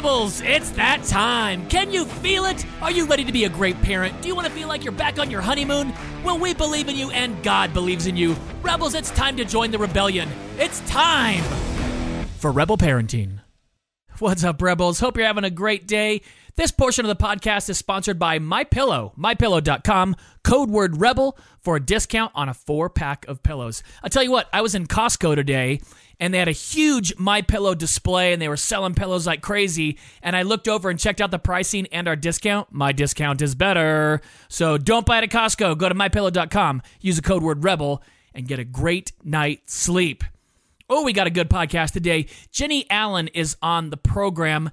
Rebels, it's that time. Can you feel it? Are you ready to be a great parent? Do you want to feel like you're back on your honeymoon? Well, we believe in you and God believes in you. Rebels, it's time to join the rebellion. It's time for Rebel Parenting. What's up, Rebels? Hope you're having a great day. This portion of the podcast is sponsored by MyPillow, mypillow.com, code word REBEL for a discount on a four pack of pillows. I tell you what, I was in Costco today and they had a huge MyPillow display and they were selling pillows like crazy. And I looked over and checked out the pricing and our discount. My discount is better. So don't buy it at Costco. Go to mypillow.com, use the code word REBEL, and get a great night's sleep. Oh, we got a good podcast today. Jennie Allen is on the program.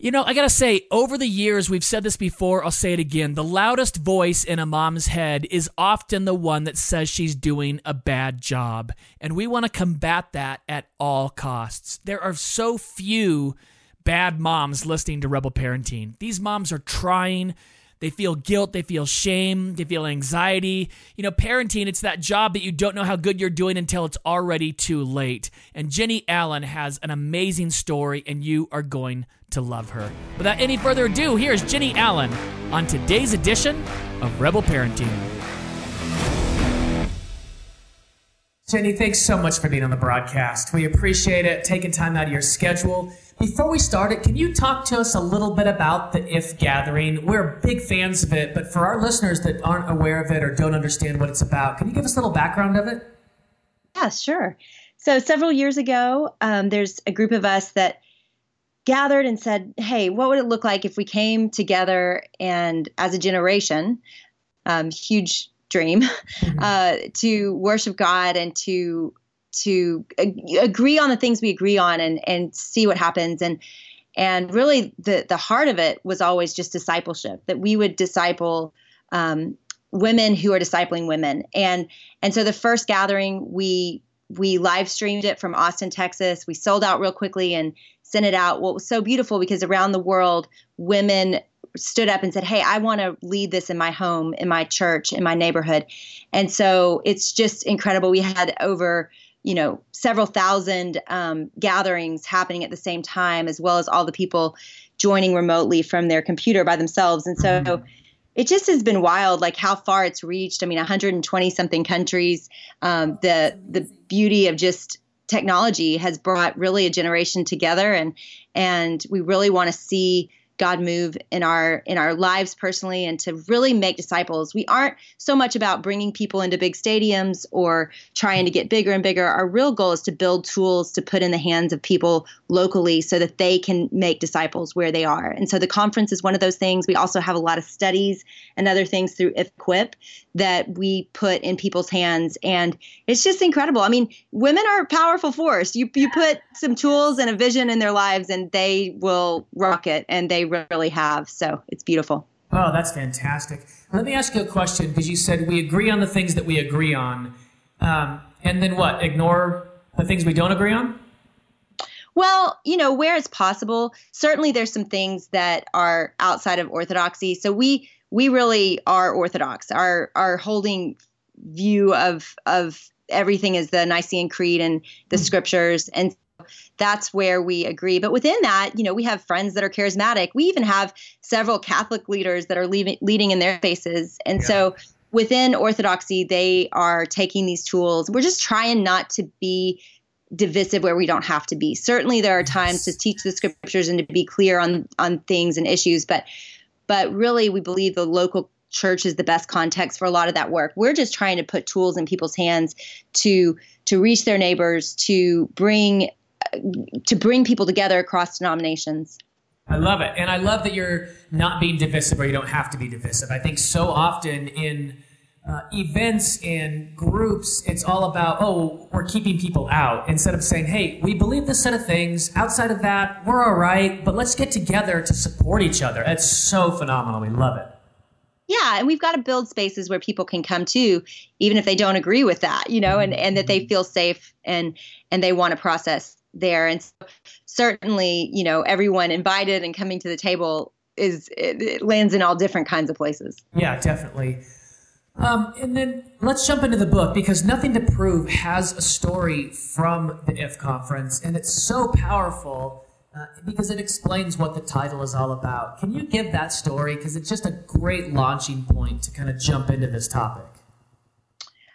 You know, I gotta say, over the years, we've said this before, I'll say it again. The loudest voice in a mom's head is often the one that says she's doing a bad job. And we wanna combat that at all costs. There are so few bad moms listening to Rebel Parenting. These moms are trying they feel guilt, they feel shame, they feel anxiety. You know, parenting, it's that job that you don't know how good you're doing until it's already too late. And Jennie Allen has an amazing story, and you are going to love her. Without any further ado, here's Jennie Allen on today's edition of Rebel Parenting. Jennie, thanks so much for being on the broadcast. We appreciate it, taking time out of your schedule. Before we start it, can you talk to us a little bit about the IF gathering? We're big fans of it, but for our listeners that aren't aware of it or don't understand what it's about, can you give us a little background of it? Yeah, sure. So, several years ago, um, there's a group of us that gathered and said, Hey, what would it look like if we came together and as a generation, um, huge dream, mm-hmm. uh, to worship God and to to agree on the things we agree on and and see what happens and and really the the heart of it was always just discipleship that we would disciple um, women who are discipling women and and so the first gathering we we live streamed it from Austin Texas we sold out real quickly and sent it out what was so beautiful because around the world women stood up and said, Hey, I want to lead this in my home, in my church, in my neighborhood. And so it's just incredible. We had over you know several thousand um, gatherings happening at the same time as well as all the people joining remotely from their computer by themselves. And so mm-hmm. it just has been wild like how far it's reached. I mean 120 something countries um, the the beauty of just technology has brought really a generation together and and we really want to see God move in our in our lives personally and to really make disciples. We aren't so much about bringing people into big stadiums or trying to get bigger and bigger. Our real goal is to build tools to put in the hands of people locally so that they can make disciples where they are. And so the conference is one of those things. We also have a lot of studies and other things through Equip that we put in people's hands and it's just incredible. I mean, women are a powerful force. You you put some tools and a vision in their lives and they will rock it and they really have. So it's beautiful. Oh, that's fantastic. Let me ask you a question because you said we agree on the things that we agree on. Um, and then what? Ignore the things we don't agree on? Well, you know, where it's possible, certainly there's some things that are outside of orthodoxy. So we we really are orthodox. Our our holding view of of everything is the Nicene Creed and the mm-hmm. scriptures. And that's where we agree. But within that, you know, we have friends that are charismatic. We even have several Catholic leaders that are leaving, leading in their spaces. And yeah. so within Orthodoxy, they are taking these tools. We're just trying not to be divisive where we don't have to be. Certainly there are times to teach the scriptures and to be clear on on things and issues, but but really we believe the local church is the best context for a lot of that work. We're just trying to put tools in people's hands to to reach their neighbors, to bring to bring people together across denominations. I love it. And I love that you're not being divisive or you don't have to be divisive. I think so often in uh, events and groups, it's all about, oh, we're keeping people out instead of saying, hey, we believe this set of things. Outside of that, we're all right, but let's get together to support each other. It's so phenomenal. We love it. Yeah, and we've got to build spaces where people can come to, even if they don't agree with that, you know, and, and that they feel safe and and they want to process there. And so certainly, you know, everyone invited and coming to the table is it, it lands in all different kinds of places. Yeah, definitely. Um, and then let's jump into the book because Nothing to Prove has a story from the IF conference, and it's so powerful. uh, because it explains what the title is all about. Can you give that story? Because it's just a great launching point to kind of jump into this topic.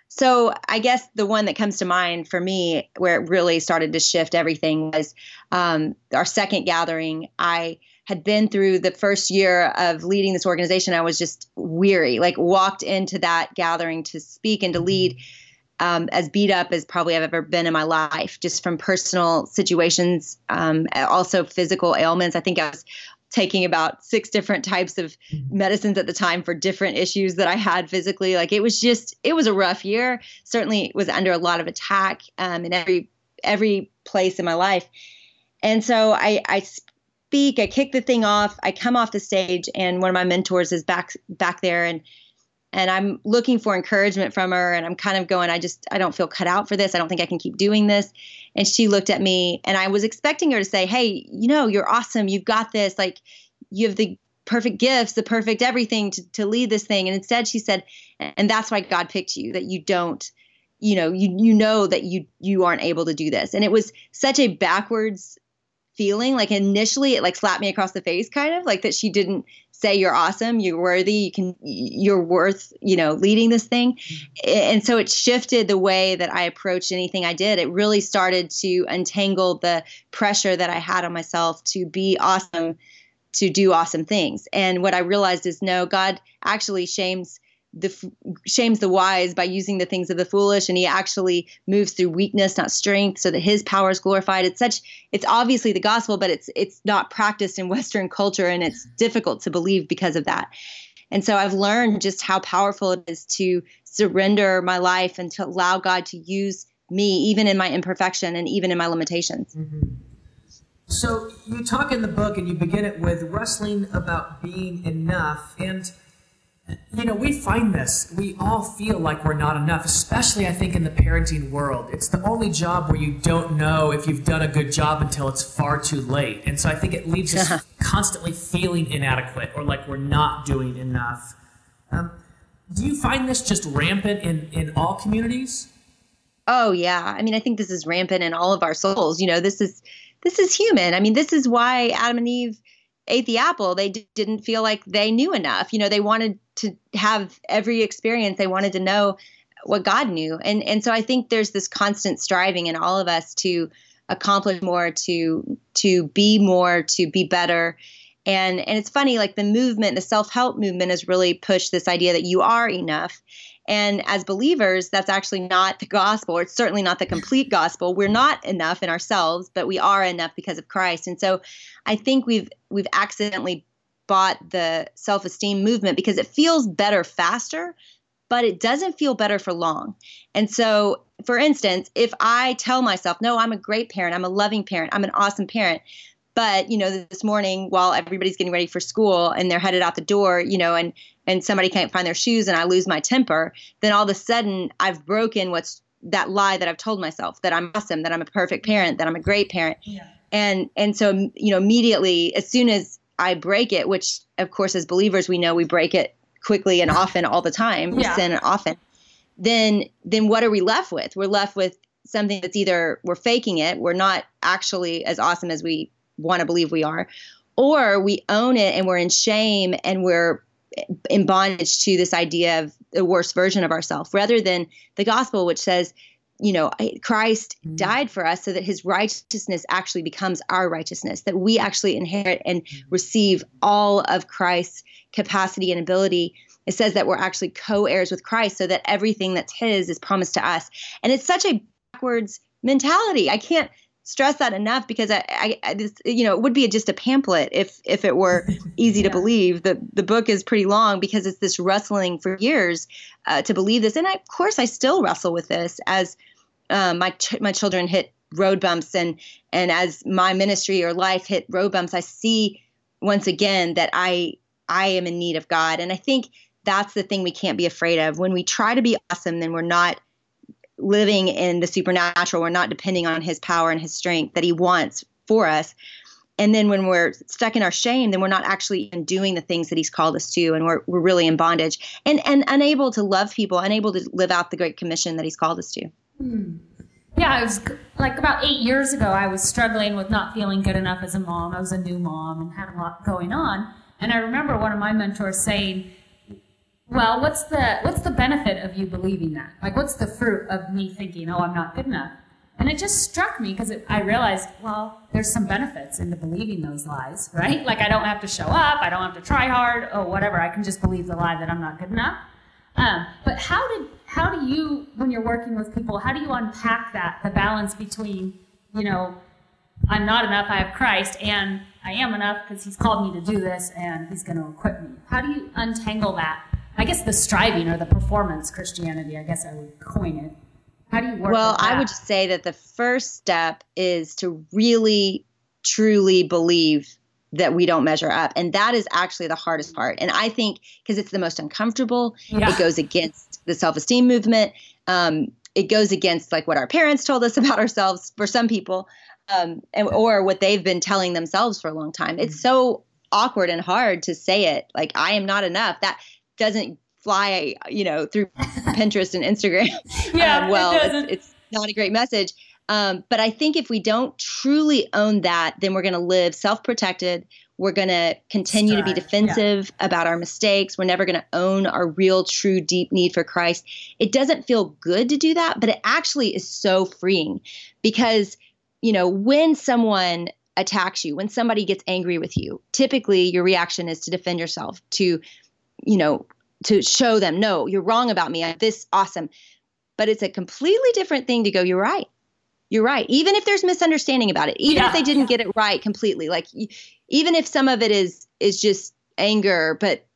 So I guess the one that comes to mind for me, where it really started to shift everything, was um, our second gathering. I had been through the first year of leading this organization. I was just weary. Like walked into that gathering to speak and to lead. Um, as beat up as probably I've ever been in my life, just from personal situations, um, also physical ailments. I think I was taking about six different types of mm-hmm. medicines at the time for different issues that I had physically. Like it was just, it was a rough year. Certainly was under a lot of attack um, in every every place in my life. And so I, I speak, I kick the thing off, I come off the stage, and one of my mentors is back back there, and and I'm looking for encouragement from her, and I'm kind of going, I just I don't feel cut out for this. I don't think I can keep doing this. And she looked at me, and I was expecting her to say, Hey, you know, you're awesome. You've got this. Like, you have the perfect gifts, the perfect everything to, to lead this thing. And instead, she said, And that's why God picked you, that you don't you know you you know that you you aren't able to do this and it was such a backwards feeling like initially it like slapped me across the face kind of like that she didn't say you're awesome you're worthy you can you're worth you know leading this thing. And so it shifted the way that i approached anything i did. It really started to untangle the pressure that i had on myself to be awesome to do awesome things. And what i realized is no god actually shames the shames the wise by using the things of the foolish and he actually moves through weakness not strength so that his power is glorified. It's such it's obviously the gospel but it's it's not practiced in western culture and it's difficult to believe because of that. And so i've learned just how powerful it is to surrender my life and to allow god to use me even in my imperfection and even in my limitations. Mm-hmm. so you talk in the book and you begin it with wrestling about being enough and you know, we find this. We all feel like we're not enough, especially I think in the parenting world. It's the only job where you don't know if you've done a good job until it's far too late. And so I think it leaves us constantly feeling inadequate or like we're not doing enough. Um, do you find this just rampant in, in all communities? Oh yeah. I mean, I think this is rampant in all of our souls. You know, this is this is human. I mean, this is why Adam and Eve ate the apple, they d- didn't feel like they knew enough. You know, they wanted to have every experience. They wanted to know what God knew. And and so I think there's this constant striving in all of us to accomplish more, to to be more, to be better. And and it's funny, like the movement, the self-help movement has really pushed this idea that you are enough. And as believers, that's actually not the gospel, it's certainly not the complete gospel. We're not enough in ourselves, but we are enough because of Christ. And so I think we've we've accidentally bought the self-esteem movement because it feels better faster, but it doesn't feel better for long. And so, for instance, if I tell myself, "No, I'm a great parent. I'm a loving parent. I'm an awesome parent." But, you know, this morning while everybody's getting ready for school and they're headed out the door, you know, and and somebody can't find their shoes and I lose my temper, then all of a sudden I've broken what's that lie that I've told myself that I'm awesome, that I'm a perfect parent, that I'm a great parent. Yeah. And and so you know immediately as soon as I break it, which of course as believers we know we break it quickly and often all the time, yeah. we sin often. Then then what are we left with? We're left with something that's either we're faking it, we're not actually as awesome as we want to believe we are, or we own it and we're in shame and we're in bondage to this idea of the worst version of ourselves rather than the gospel which says you know christ mm-hmm. died for us so that his righteousness actually becomes our righteousness that we actually inherit and mm-hmm. receive all of christ's capacity and ability it says that we're actually co-heirs with christ so that everything that's his is promised to us and it's such a backwards mentality i can't stress that enough because I, I, I this, you know, it would be just a pamphlet if if it were easy yeah. to believe. The the book is pretty long because it's this wrestling for years uh, to believe this, and I, of course I still wrestle with this as uh, my ch- my children hit road bumps and and as my ministry or life hit road bumps, I see once again that I I am in need of God, and I think that's the thing we can't be afraid of. When we try to be awesome, then we're not living in the supernatural. We're not depending on his power and his strength that he wants for us. And then when we're stuck in our shame, then we're not actually even doing the things that he's called us to, and we're, we're really in bondage and, and unable to love people, unable to live out the great commission that he's called us to. Hmm. Yeah, it was like about eight years ago. I was struggling with not feeling good enough as a mom. I was a new mom and had a lot going on. And I remember one of my mentors saying, "Well, what's the what's the benefit of you believing that? Like, what's the fruit of me thinking, oh, I'm not good enough?" And it just struck me because I realized, well, there's some benefits into believing those lies, right? Like I don't have to show up, I don't have to try hard, or whatever. I can just believe the lie that I'm not good enough. Um, but how did how do you, when you're working with people, how do you unpack that the balance between, you know, I'm not enough, I have Christ, and I am enough because He's called me to do this, and He's going to equip me. How do you untangle that? I guess the striving or the performance Christianity, I guess I would coin it. How do you work? Well, I would just say that the first step is to really, truly believe that we don't measure up. And that is actually the hardest part. And I think because it's the most uncomfortable, yeah. it goes against the self esteem movement. Um, it goes against like what our parents told us about ourselves for some people, um, and, or what they've been telling themselves for a long time. It's so awkward and hard to say it like, I am not enough. That doesn't fly, you know, through Pinterest and Instagram. yeah, um, well, it it's, it's not a great message. Um, but I think if we don't truly own that, then we're going to live self protected. We're going to continue to be defensive yeah. about our mistakes. We're never going to own our real, true, deep need for Christ. It doesn't feel good to do that, but it actually is so freeing because, you know, when someone attacks you, when somebody gets angry with you, typically your reaction is to defend yourself, to, you know, to show them, no, you're wrong about me. I'm this awesome. But it's a completely different thing to go, you're right. You're right. Even if there's misunderstanding about it, even yeah. if they didn't get it right completely, like even if some of it is is just anger, but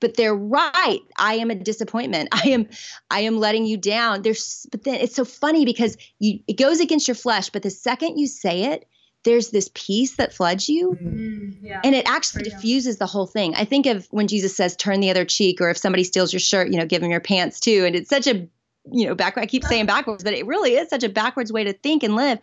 but they're right. I am a disappointment. I am I am letting you down. There's but then it's so funny because you it goes against your flesh, but the second you say it, there's this peace that floods you mm, yeah. and it actually diffuses the whole thing. I think of when jesus says turn the other cheek or if somebody steals your shirt you know give them your pants too. And it's such a you know back i keep saying backwards but it really is such a backwards way to think and live.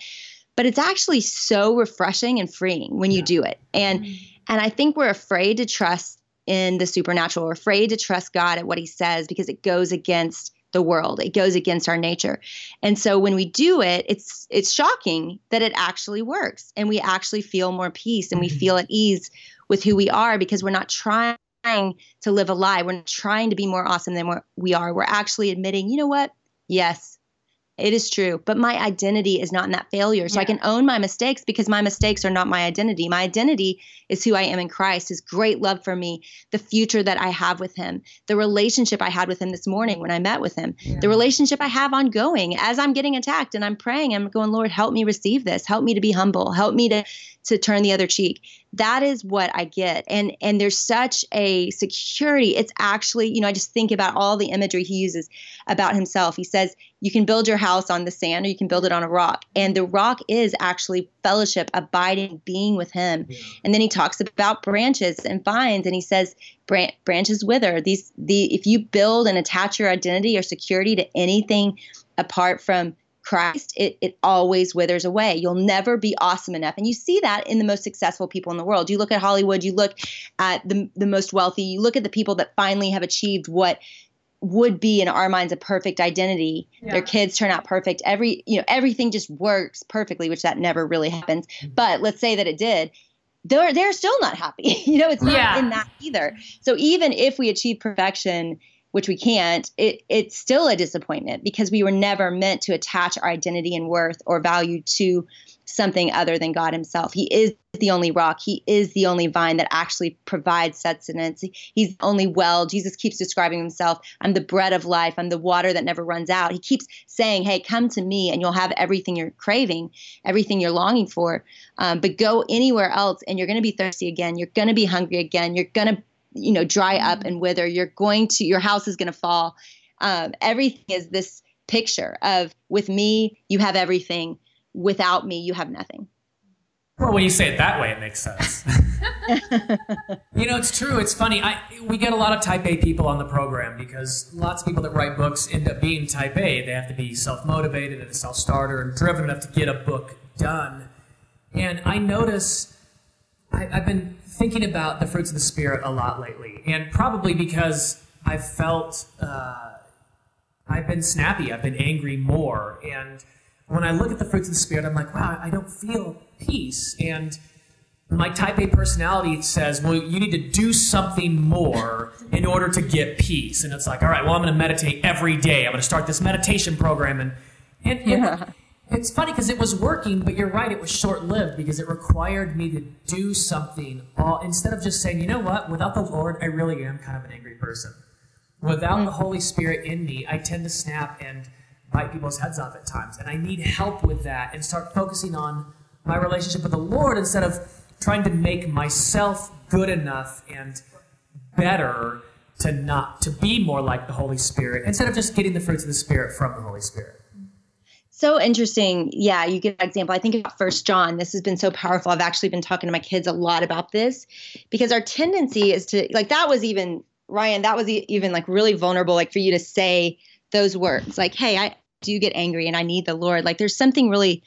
But it's actually so refreshing and freeing when you yeah. do it. And mm. and i think we're afraid to trust in the supernatural. We're afraid to trust god at what he says because it goes against the world. It goes against our nature. And so when we do it, it's it's shocking that it actually works and we actually feel more peace and we mm-hmm. feel at ease with who we are because we're not trying to live a lie. We're not trying to be more awesome than what we are. We're actually admitting, you know what? Yes, it is true, but my identity is not in that failure. So yeah. I can own my mistakes because my mistakes are not my identity. My identity is who I am in Christ, his great love for me, the future that I have with him, the relationship I had with him this morning when I met with him, yeah. the relationship I have ongoing as I'm getting attacked and I'm praying. I'm going, Lord, help me receive this. Help me to be humble. Help me to to turn the other cheek that is what i get. And and there's such a security. It's actually you know i just think about all the imagery he uses about himself. He says you can build your house on the sand or you can build it on a rock. And the rock is actually fellowship abiding being with him. Yeah. and then he talks about branches and vines and he says branches wither. These the if you build and attach your identity or security to anything apart from Christ, it, it always withers away. You'll never be awesome enough. And you see that in the most successful people in the world. You look at Hollywood, you look at the, the most wealthy, you look at the people that finally have achieved what would be in our minds a perfect identity. Yeah. Their kids turn out perfect. Every, you know, everything just works perfectly, which that never really happens. Mm-hmm. But let's say that it did. They're they're still not happy. you know, it's not yeah. in that either. So even if we achieve perfection, which we can't, it, it's still a disappointment because we were never meant to attach our identity and worth or value to something other than God Himself. He is the only rock. He is the only vine that actually provides sustenance. He's the only well. Jesus keeps describing Himself I'm the bread of life. I'm the water that never runs out. He keeps saying, Hey, come to me and you'll have everything you're craving, everything you're longing for. Um, but go anywhere else and you're going to be thirsty again. You're going to be hungry again. You're going to you know dry up mm-hmm. and wither you're going to your house is going to fall. Um, everything is this picture of with me you have everything. Without me you have nothing. Well when you say it that way it makes sense. You know it's true. It's funny. I, we get a lot of type a people on the program because lots of people that write books end up being type a. They have to be self-motivated and a self-starter and driven enough to get a book done. And i notice I, i've been thinking about the fruits of the Spirit a lot lately, and probably because I've felt uh, I've been snappy, I've been angry more, and when I look at the fruits of the Spirit, I'm like, wow, I don't feel peace. And my type A personality says, well, you need to do something more in order to get peace. And it's like, all right, well, I'm going to meditate every day. I'm going to start this meditation program. And, and, and it's funny because it was working, but you're right, it was short lived because it required me to do something all, instead of just saying, you know what, without the Lord, I really am kind of an angry person. Without the Holy Spirit in me, I tend to snap and bite people's heads off at times. And I need help with that and start focusing on my relationship with the Lord instead of trying to make myself good enough and better to not to be more like the Holy Spirit instead of just getting the fruits of the Spirit from the Holy Spirit. So interesting. Yeah, you get an example. I think about First John. This has been so powerful. I've actually been talking to my kids a lot about this because our tendency is to like that was even Ryan. That was even like really vulnerable. Like for you to say those words, like, "Hey, I do get angry and I need the Lord." Like there's something really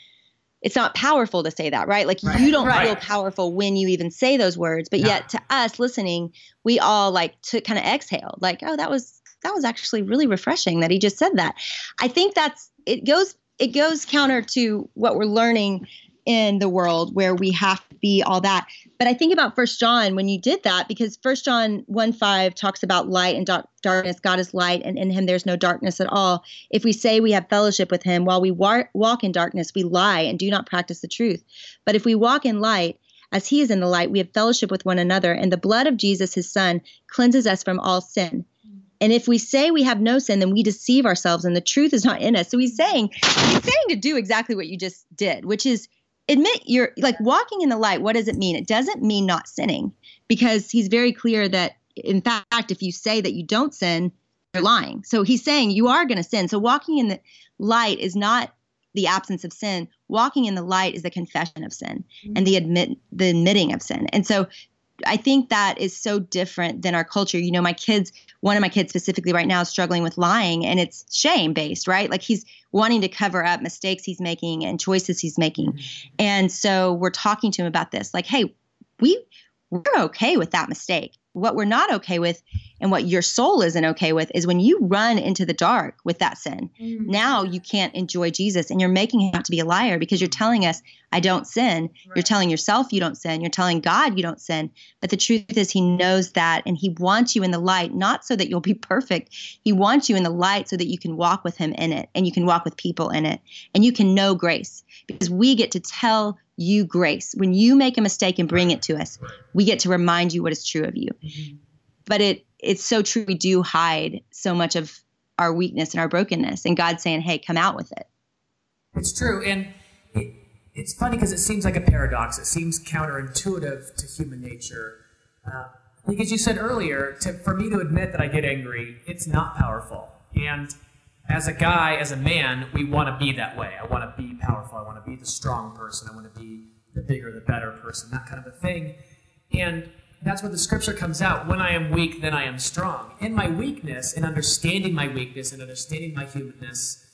it's not powerful to say that, right? Like right. you don't right. feel powerful when you even say those words, but yet to us listening, we all like to kind of exhale, like, oh, that was that was actually really refreshing that he just said that. I think that's it goes it goes counter to what we're learning in the world where we have to be all that. But I think about First John when you did that because First John one five talks about light and darkness. God is light, and in Him there's no darkness at all. If we say we have fellowship with Him while we war- walk in darkness, we lie and do not practice the truth. But if we walk in light, as He is in the light, we have fellowship with one another, and the blood of Jesus, His Son, cleanses us from all sin. And if we say we have no sin, then we deceive ourselves, and the truth is not in us. So He's saying He's saying to do exactly what you just did, which is admit you're like walking in the light. What does it mean? It doesn't mean not sinning because he's very clear that in fact if you say that you don't sin you're lying. So he's saying you are going to sin. So walking in the light is not the absence of sin. Walking in the light is the confession of sin mm-hmm. and the admit the admitting of sin. And so I think that is so different than our culture. You know, my kids, one of my kids specifically right now is struggling with lying and it's shame based, right? Like he's wanting to cover up mistakes he's making and choices he's making. And so we're talking to him about this like, hey, we we're okay with that mistake. What we're not okay with and what your soul isn't okay with is when you run into the dark with that sin. Mm-hmm. Now you can't enjoy Jesus and you're making him out to be a liar because you're telling us, I don't sin. Right. You're telling yourself you don't sin. You're telling God you don't sin. But the truth is, he knows that and he wants you in the light, not so that you'll be perfect. He wants you in the light so that you can walk with him in it and you can walk with people in it and you can know grace because we get to tell you grace. When you make a mistake and bring it to us, we get to remind you what is true of you. Mm-hmm. But it it's so true we do hide so much of our weakness and our brokenness and God's saying, "Hey, come out with it." It's true and it's funny because it seems like a paradox. It seems counterintuitive to human nature. Uh, because you said earlier, to, for me to admit that I get angry, it's not powerful. And as a guy, as a man, we want to be that way. I want to be powerful. I want to be the strong person. I want to be the bigger, the better person, that kind of a thing. And that's where the scripture comes out. When I am weak, then I am strong. In my weakness, in understanding my weakness and understanding my humanness,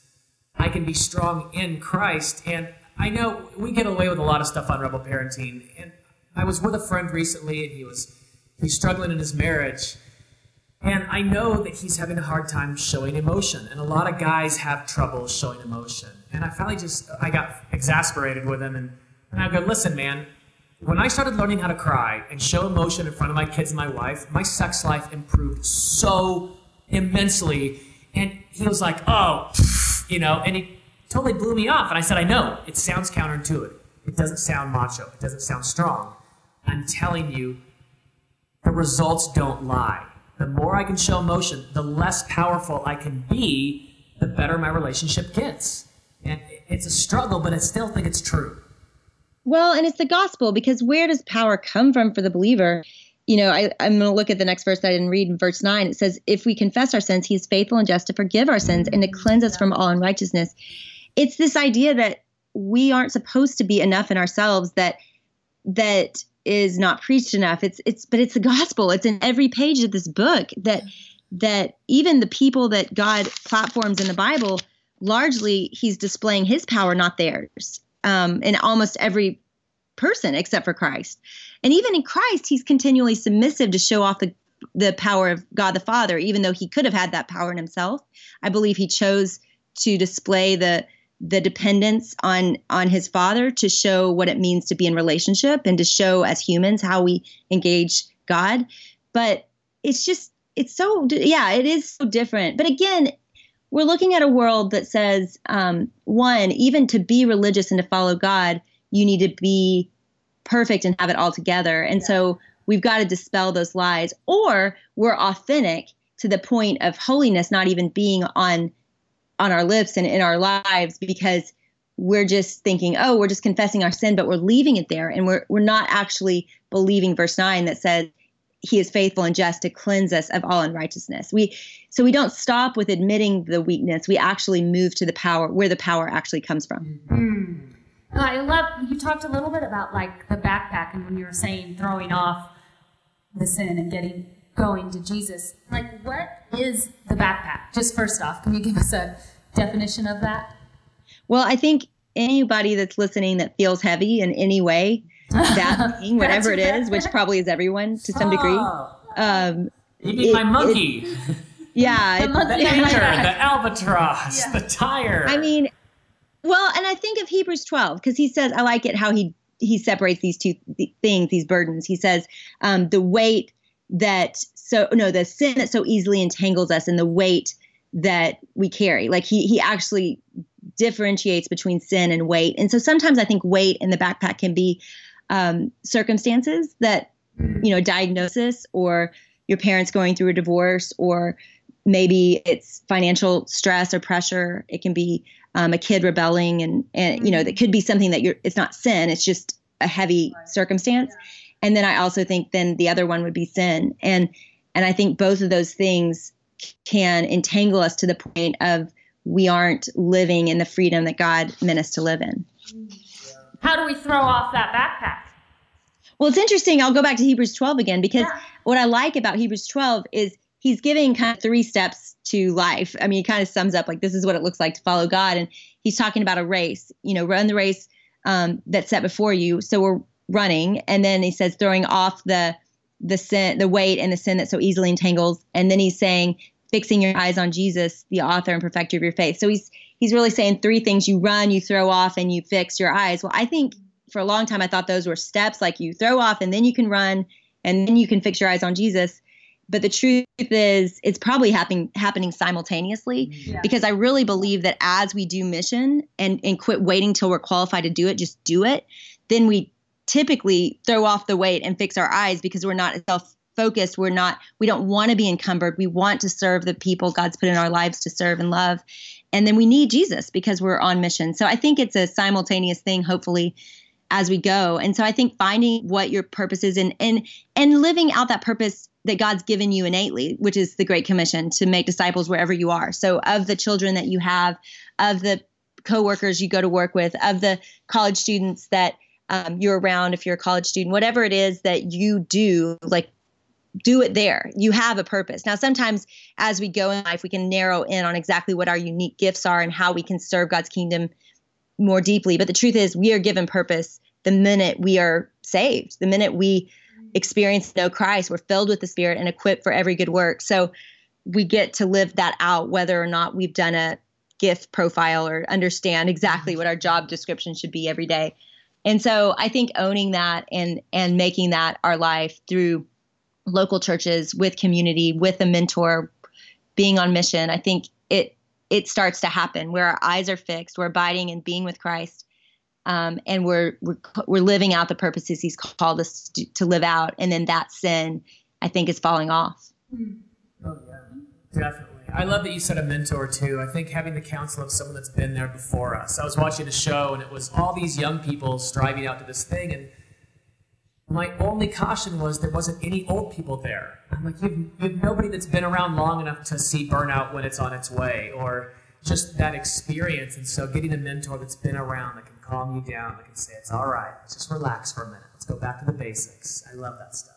I can be strong in Christ. And I know we get away with a lot of stuff on rebel parenting. And I was with a friend recently, and he was he's struggling in his marriage and I know that he's having a hard time showing emotion, and a lot of guys have trouble showing emotion. And I finally just I got exasperated with him, and, and I go, listen, man. When I started learning how to cry and show emotion in front of my kids and my wife, my sex life improved so immensely. And he was like, oh, you know, and he totally blew me off. And I said, I know, it sounds counterintuitive. It doesn't sound macho. It doesn't sound strong. I'm telling you, the results don't lie the more I can show emotion, the less powerful I can be, the better my relationship gets. And it's a struggle, but I still think it's true. Well, and it's the gospel because where does power come from for the believer? You know, I, am going to look at the next verse that I didn't read in verse 9. It says, If we confess our sins, he is faithful and just to forgive our sins and to cleanse us from all unrighteousness. It's this idea that we aren't supposed to be enough in ourselves that that is not preached enough. It's it's but it's the gospel. It's in every page of this book that that even the people that God platforms in the Bible, largely he's displaying his power, not theirs. Um, in almost every person except for Christ. And even in Christ, he's continually submissive to show off the the power of God the Father, even though he could have had that power in himself. I believe he chose to display the the dependence on on his father to show what it means to be in relationship and to show as humans how we engage God. But it's just it's so yeah, it is so different. But again, we're looking at a world that says um, one, even to be religious and to follow God, you need to be perfect and have it all together. And yeah. so we've got to dispel those lies, or we're authentic to the point of holiness not even being on on our lips and in our lives because we're just thinking, oh, we're just confessing our sin, but we're leaving it there, and we're we're not actually believing verse nine that says he is faithful and just to cleanse us of all unrighteousness. We so we don't stop with admitting the weakness. We actually move to the power where the power actually comes from. Mm. I love you talked a little bit about like the backpack and when you were saying throwing off the sin and getting going to Jesus. Like what is the backpack? Just first off, can you give us a definition of that? Well, I think anybody that's listening that feels heavy in any way that thing, whatever it is, which probably is everyone to some degree. Oh. Um, you mean it, my monkey? It, yeah, the, the anchor, the albatross, yeah. the tire. I mean, well, and I think of Hebrews 12 because he says, I like it how he he separates these two things, these burdens. He says, um, the weight that so no, the sin that so easily entangles us, and the weight that we carry. Like he he actually differentiates between sin and weight. And so sometimes I think weight in the backpack can be um, circumstances that mm. you know diagnosis or your parents going through a divorce or maybe it's financial stress or pressure it can be um, a kid rebelling and and you know that could be something that you're it's not sin it's just a heavy circumstance and then i also think then the other one would be sin and and i think both of those things can entangle us to the point of we aren't living in the freedom that god meant us to live in how do we throw off that backpack? Well, it's interesting. I'll go back to Hebrews 12 again because yeah. what I like about Hebrews 12 is he's giving kind of three steps to life. I mean, he kind of sums up like this is what it looks like to follow God. And he's talking about a race, you know, run the race um, that's set before you. So we're running. And then he says throwing off the the sin, the weight and the sin that so easily entangles. And then he's saying fixing your eyes on Jesus, the author and perfecter of your faith. So he's he's really saying three things you run, you throw off, and you fix your eyes. Well, I think for a long time I thought those were steps like you throw off and then you can run and then you can fix your eyes on Jesus. But the truth is it's probably happening happening simultaneously mm-hmm. yeah. because I really believe that as we do mission and, and quit waiting till we're qualified to do it, just do it, then we typically throw off the weight and fix our eyes because we're not self focused. We're not, we don't want to be encumbered. We want to serve the people God's put in our lives to serve and love and then we need Jesus because we're on mission. So I think it's a simultaneous thing, hopefully, as we go. And so I think finding what your purpose is and and and living out that purpose that God's given you innately, which is the Great Commission to make disciples wherever you are. So of the children that you have, of the coworkers you go to work with, of the college students that um, you're around, if you're a college student, whatever it is that you do, like do it there. You have a purpose. Now, sometimes as we go in life, we can narrow in on exactly what our unique gifts are and how we can serve God's kingdom more deeply. But the truth is, we are given purpose the minute we are saved, the minute we experience know Christ, we're filled with the Spirit and equipped for every good work. So we get to live that out, whether or not we've done a gift profile or understand exactly what our job description should be every day. And so I think owning that and and making that our life through local churches with community with a mentor being on mission i think it it starts to happen where our eyes are fixed we're abiding and being with christ um, and we're, we're we're living out the purposes he's called us to, to, live out. And then that sin i think is falling off. Oh yeah. Definitely I love that you said a mentor too. I think having the counsel of someone that's been there before us. I was watching a show and it was all these young people striving out to this thing and my only caution was there wasn't any old people there. I'm like, you've, you've nobody that's been around long enough to see burnout when it's on its way, or just that experience. And so, getting a mentor that's been around that can calm you down, that can say, "It's all right. Just relax for a minute. Let's go back to the basics." I love that stuff.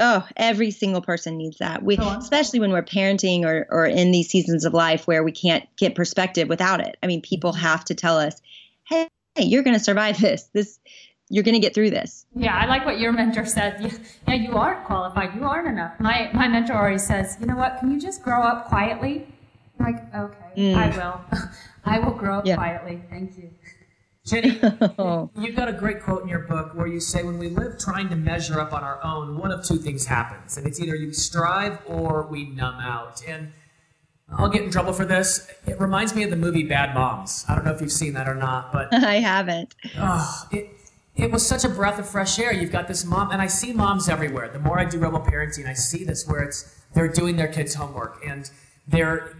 Oh, every single person needs that. We, especially when we're parenting or, or in these seasons of life where we can't get perspective without it. I mean, people mm-hmm. have to tell us, "Hey, hey you're going to survive this. This you're going to get through this. Yeah, I like what your mentor said. Yeah, you aren't qualified. You aren't enough. My my mentor always says, you know what? Can you just grow up quietly? I'm like, okay, mm. I will. I will grow up yeah. quietly. Thank you. Jennie, you've got a great quote in your book where you say, when we live trying to measure up on our own, one of two things happens. And it's either you strive or we numb out. And I'll get in trouble for this. It reminds me of the movie Bad Moms. I don't know if you've seen that or not, but I haven't. Oh, it, it was such a breath of fresh air. You've got this mom, and I see moms everywhere. The more I do rebel parenting, I see this where it's they're doing their kids' homework and they're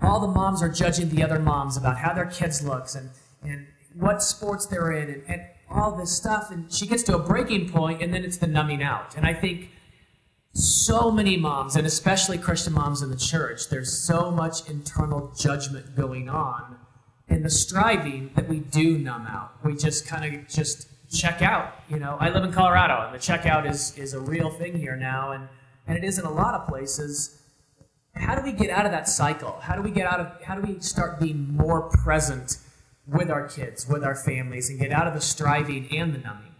all the moms are judging the other moms about how their kids looks and and what sports they're in and, and all this stuff. And she gets to a breaking point, and then it's the numbing out. And I think so many moms, and especially Christian moms in the church, there's so much internal judgment going on and the striving that we do numb out. We just kind of just check out. You know, I live in Colorado, and the checkout is is a real thing here now, and and it is in a lot of places. How do we get out of that cycle? How do we get out of? How do we start being more present with our kids, with our families, and get out of the striving and the numbing?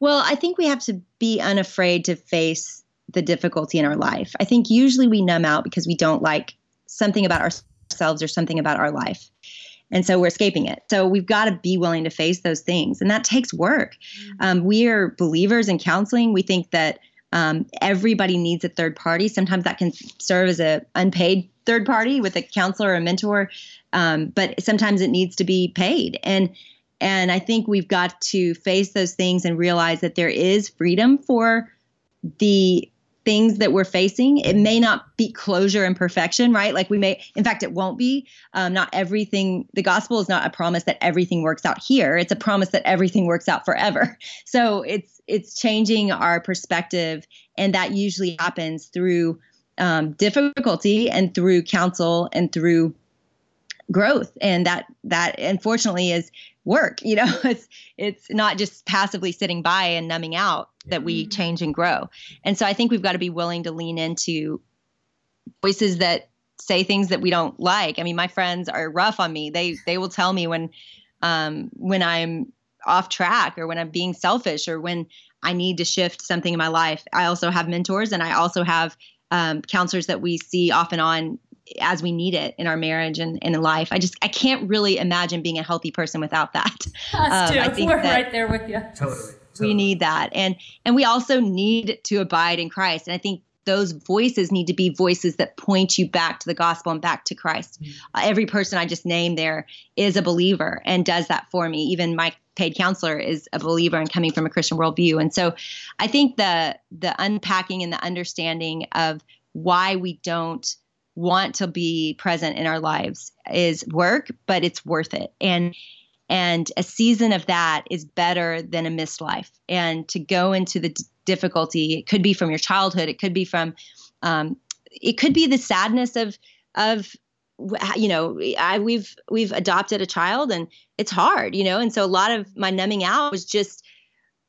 Well, I think we have to be unafraid to face the difficulty in our life. I think usually we numb out because we don't like something about ourselves or something about our life. And so we're escaping it. So we've got to be willing to face those things. And that takes work. Mm-hmm. Um, we are believers in counseling. We think that um, everybody needs a third party. Sometimes that can serve as a unpaid third party with a counselor or a mentor, um, but sometimes it needs to be paid. And and I think we've got to face those things and realize that there is freedom for the things that we're facing. It may not be closure and perfection, right? Like we may, in fact, it won't be. Um, not everything, the gospel is not a promise that everything works out here. It's a promise that everything works out forever. So it's, it's changing our perspective. And that usually happens through um, difficulty and through counsel and through growth. And that that unfortunately is work you know it's it's not just passively sitting by and numbing out that we change and grow. And so i think we've got to be willing to lean into voices that say things that we don't like. I mean my friends are rough on me. They they will tell me when um when i'm off track or when i'm being selfish or when i need to shift something in my life. I also have mentors and i also have um, counselors that we see off and on as we need it in our marriage and, and in life. I just I can't really imagine being a healthy person without that. Us um, too. I think We're right there with you. Totally, totally. We need that, and and we also need to abide in Christ. And I think those voices need to be voices that point you back to the gospel and back to Christ. Mm-hmm. Uh, every person I just named there is a believer and does that for me. Even my paid counselor is a believer and coming from a Christian worldview. And so I think the the unpacking and the understanding of why we don't want to be present in our lives is work, but it's worth it. And and a season of that is better than a missed life. And to go into the d- difficulty, it could be from your childhood, it could be from, um, it could be the sadness of of you know I, we've we've adopted a child and it's hard you know and so a lot of my numbing out was just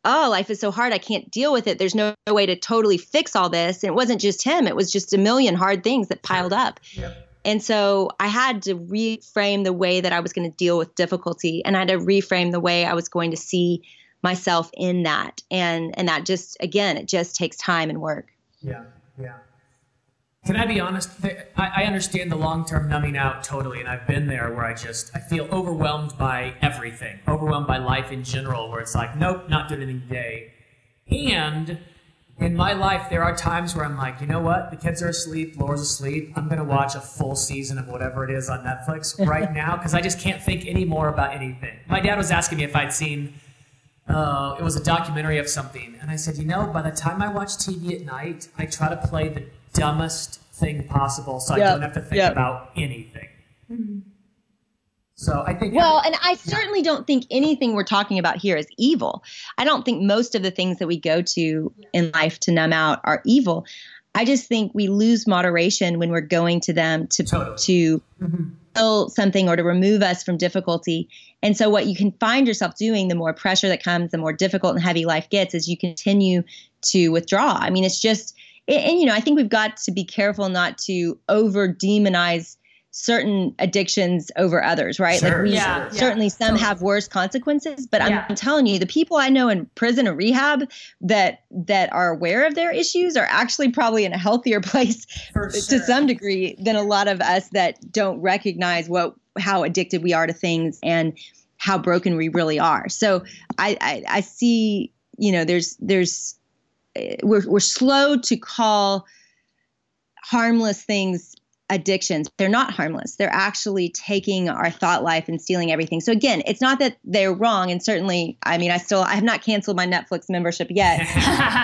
oh, life is so hard. I can't deal with it. There's no, no, way to totally fix all this. And it wasn't just him, it was just a million hard things that piled up. Yep. And so I had to reframe the way that I was going to deal with difficulty and I had to reframe the way I was going to see myself in that. And and that just again, it just takes time and work. Yeah. Yeah. Can I be honest? I understand the long-term numbing out totally, and I've been there where I just I feel overwhelmed by everything, overwhelmed by life in general, where it's like, nope, not doing anything today. And in my life, there are times where I'm like, you know what? The kids are asleep, Laura's asleep. I'm gonna watch a full season of whatever it is on Netflix right now because I just can't think anymore about anything. My dad was asking me if I'd seen. Uh, it was a documentary of something, and I said, you know, by the time I watch TV at night, I try to play the dumbest thing possible so yep. I don't have to think yep. about anything. Mm-hmm. So I think. Well, and I certainly yeah. don't think anything we're talking about here is evil. I don't think most of the things that we go to in life to numb out are evil. I just think we lose moderation when we're going to them to totally. to mm-hmm. fill something or to remove us from difficulty. And so what you can find yourself doing, the more pressure that comes, the more difficult and heavy life gets, is you continue to withdraw. I mean, it's just and, and you know, I think we've got to be careful not to over demonize certain addictions over others, right? Sure, like we yeah, certainly yeah, some have worse consequences, but I'm, I'm, telling you, the people I know in prison or rehab that that are aware of their issues are actually probably in a healthier place sure. to some degree than a lot of us that don't recognize what how addicted we are to things and how broken we really are. So I, I, I see, you know, there's there's Eh, we're we're slow to call harmless things addictions. They're not harmless. They're actually taking our thought life and stealing everything. So again, it's not that they're wrong. And certainly, I mean, I still I have not canceled my Netflix membership yet,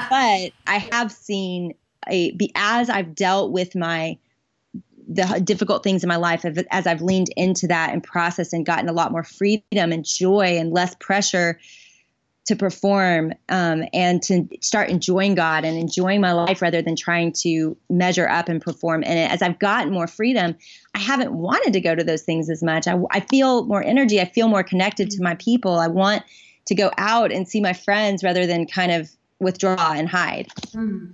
but I have seen a be as I've dealt with my the difficult things in my life as I've leaned into that and processed and gotten a lot more freedom and joy and less pressure to perform um, and to start enjoying God and enjoying my life rather than trying to measure up and perform in it. As I've gotten more freedom, I haven't wanted to go to those things as much. I, I feel more energy. I feel more connected to my people. I want to go out and see my friends rather than kind of withdraw and hide. Mm.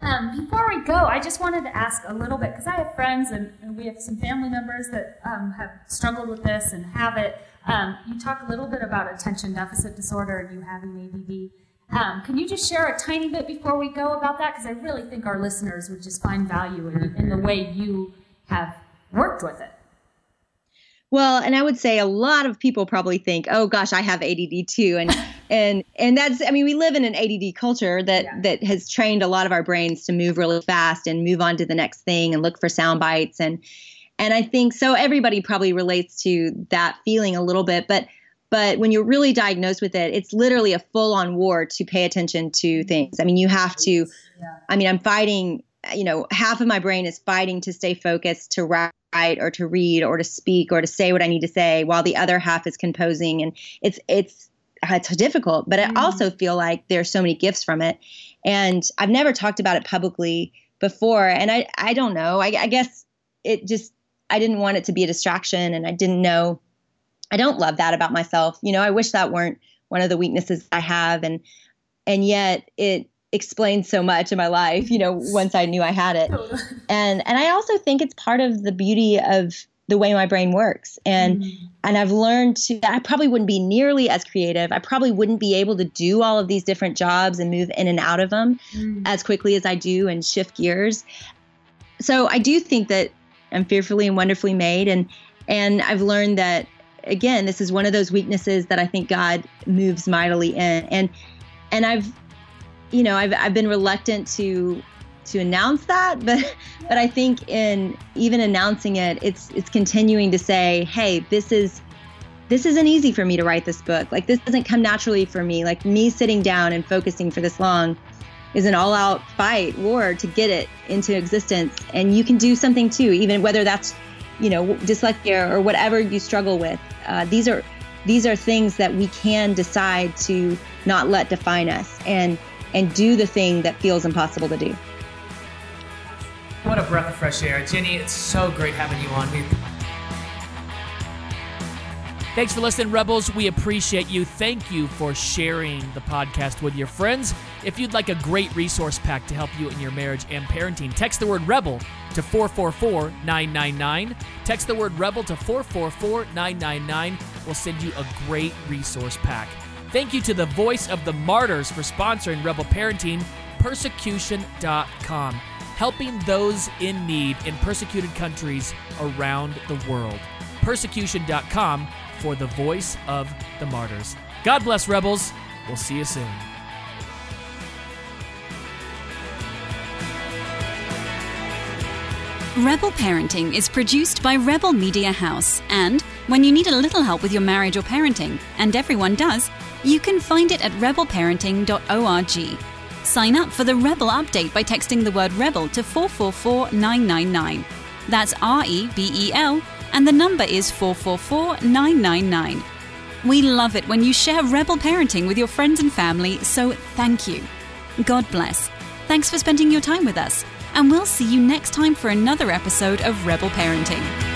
Um, before we go, I just wanted to ask a little bit because I have friends and, and, we have some family members that um, have struggled with this and have it. Um, you talk a little bit about attention deficit disorder and you having ADD. Um, can you just share a tiny bit before we go about that? Because I really think our listeners would just find value in, in the way you have worked with it. Well, and I would say a lot of people probably think, "Oh gosh, I have ADD too," and and and that's I mean, we live in an ADD culture that yeah. that has trained a lot of our brains to move really fast and move on to the next thing and look for sound bites and and I think so. Everybody probably relates to that feeling a little bit, but but when you're really diagnosed with it, it's literally a full on war to pay attention to mm-hmm. things. I mean, you have to. Yeah. I mean, I'm fighting. You know, half of my brain is fighting to stay focused to write write or to read or to speak or to say what I need to say while the other half is composing and it's it's it's difficult but mm. I also feel like there's so many gifts from it and I've never talked about it publicly before and I I don't know I, I guess it just I didn't want it to be a distraction and I didn't know I don't love that about myself you know I wish that weren't one of the weaknesses I have and and yet it explained so much in my life, you know, once I knew I had it. And and I also think it's part of the beauty of the way my brain works. And mm-hmm. and I've learned to I probably wouldn't be nearly as creative. I probably wouldn't be able to do all of these different jobs and move in and out of them mm-hmm. as quickly as I do and shift gears. So I do think that I'm fearfully and wonderfully made and and I've learned that again, this is one of those weaknesses that I think God moves mightily in. And and I've you know, I've I've been reluctant to to announce that, but but I think in even announcing it, it's it's continuing to say, hey, this is this isn't easy for me to write this book. Like this doesn't come naturally for me. Like me sitting down and focusing for this long is an all-out fight, war to get it into existence. And you can do something too, even whether that's you know dyslexia or whatever you struggle with. Uh, these are these are things that we can decide to not let define us and and do the thing that feels impossible to do. What a breath of fresh air. Jennie, it's so great having you on here. Thanks for listening, Rebels. We appreciate you. Thank you for sharing the podcast with your friends. If you'd like a great resource pack to help you in your marriage and parenting, text the word REBEL to 444 999. Text the word REBEL to 444 999. We'll send you a great resource pack. Thank you to the Voice of the Martyrs for sponsoring Rebel Parenting, persecution.com, helping those in need in persecuted countries around the world. Persecution.com for the Voice of the Martyrs. God bless, Rebels. We'll see you soon. Rebel Parenting is produced by Rebel Media House, and when you need a little help with your marriage or parenting, and everyone does, you can find it at rebelparenting.org. Sign up for the Rebel update by texting the word Rebel to 444999. That's R E B E L, and the number is 444999. We love it when you share Rebel parenting with your friends and family, so thank you. God bless. Thanks for spending your time with us, and we'll see you next time for another episode of Rebel Parenting.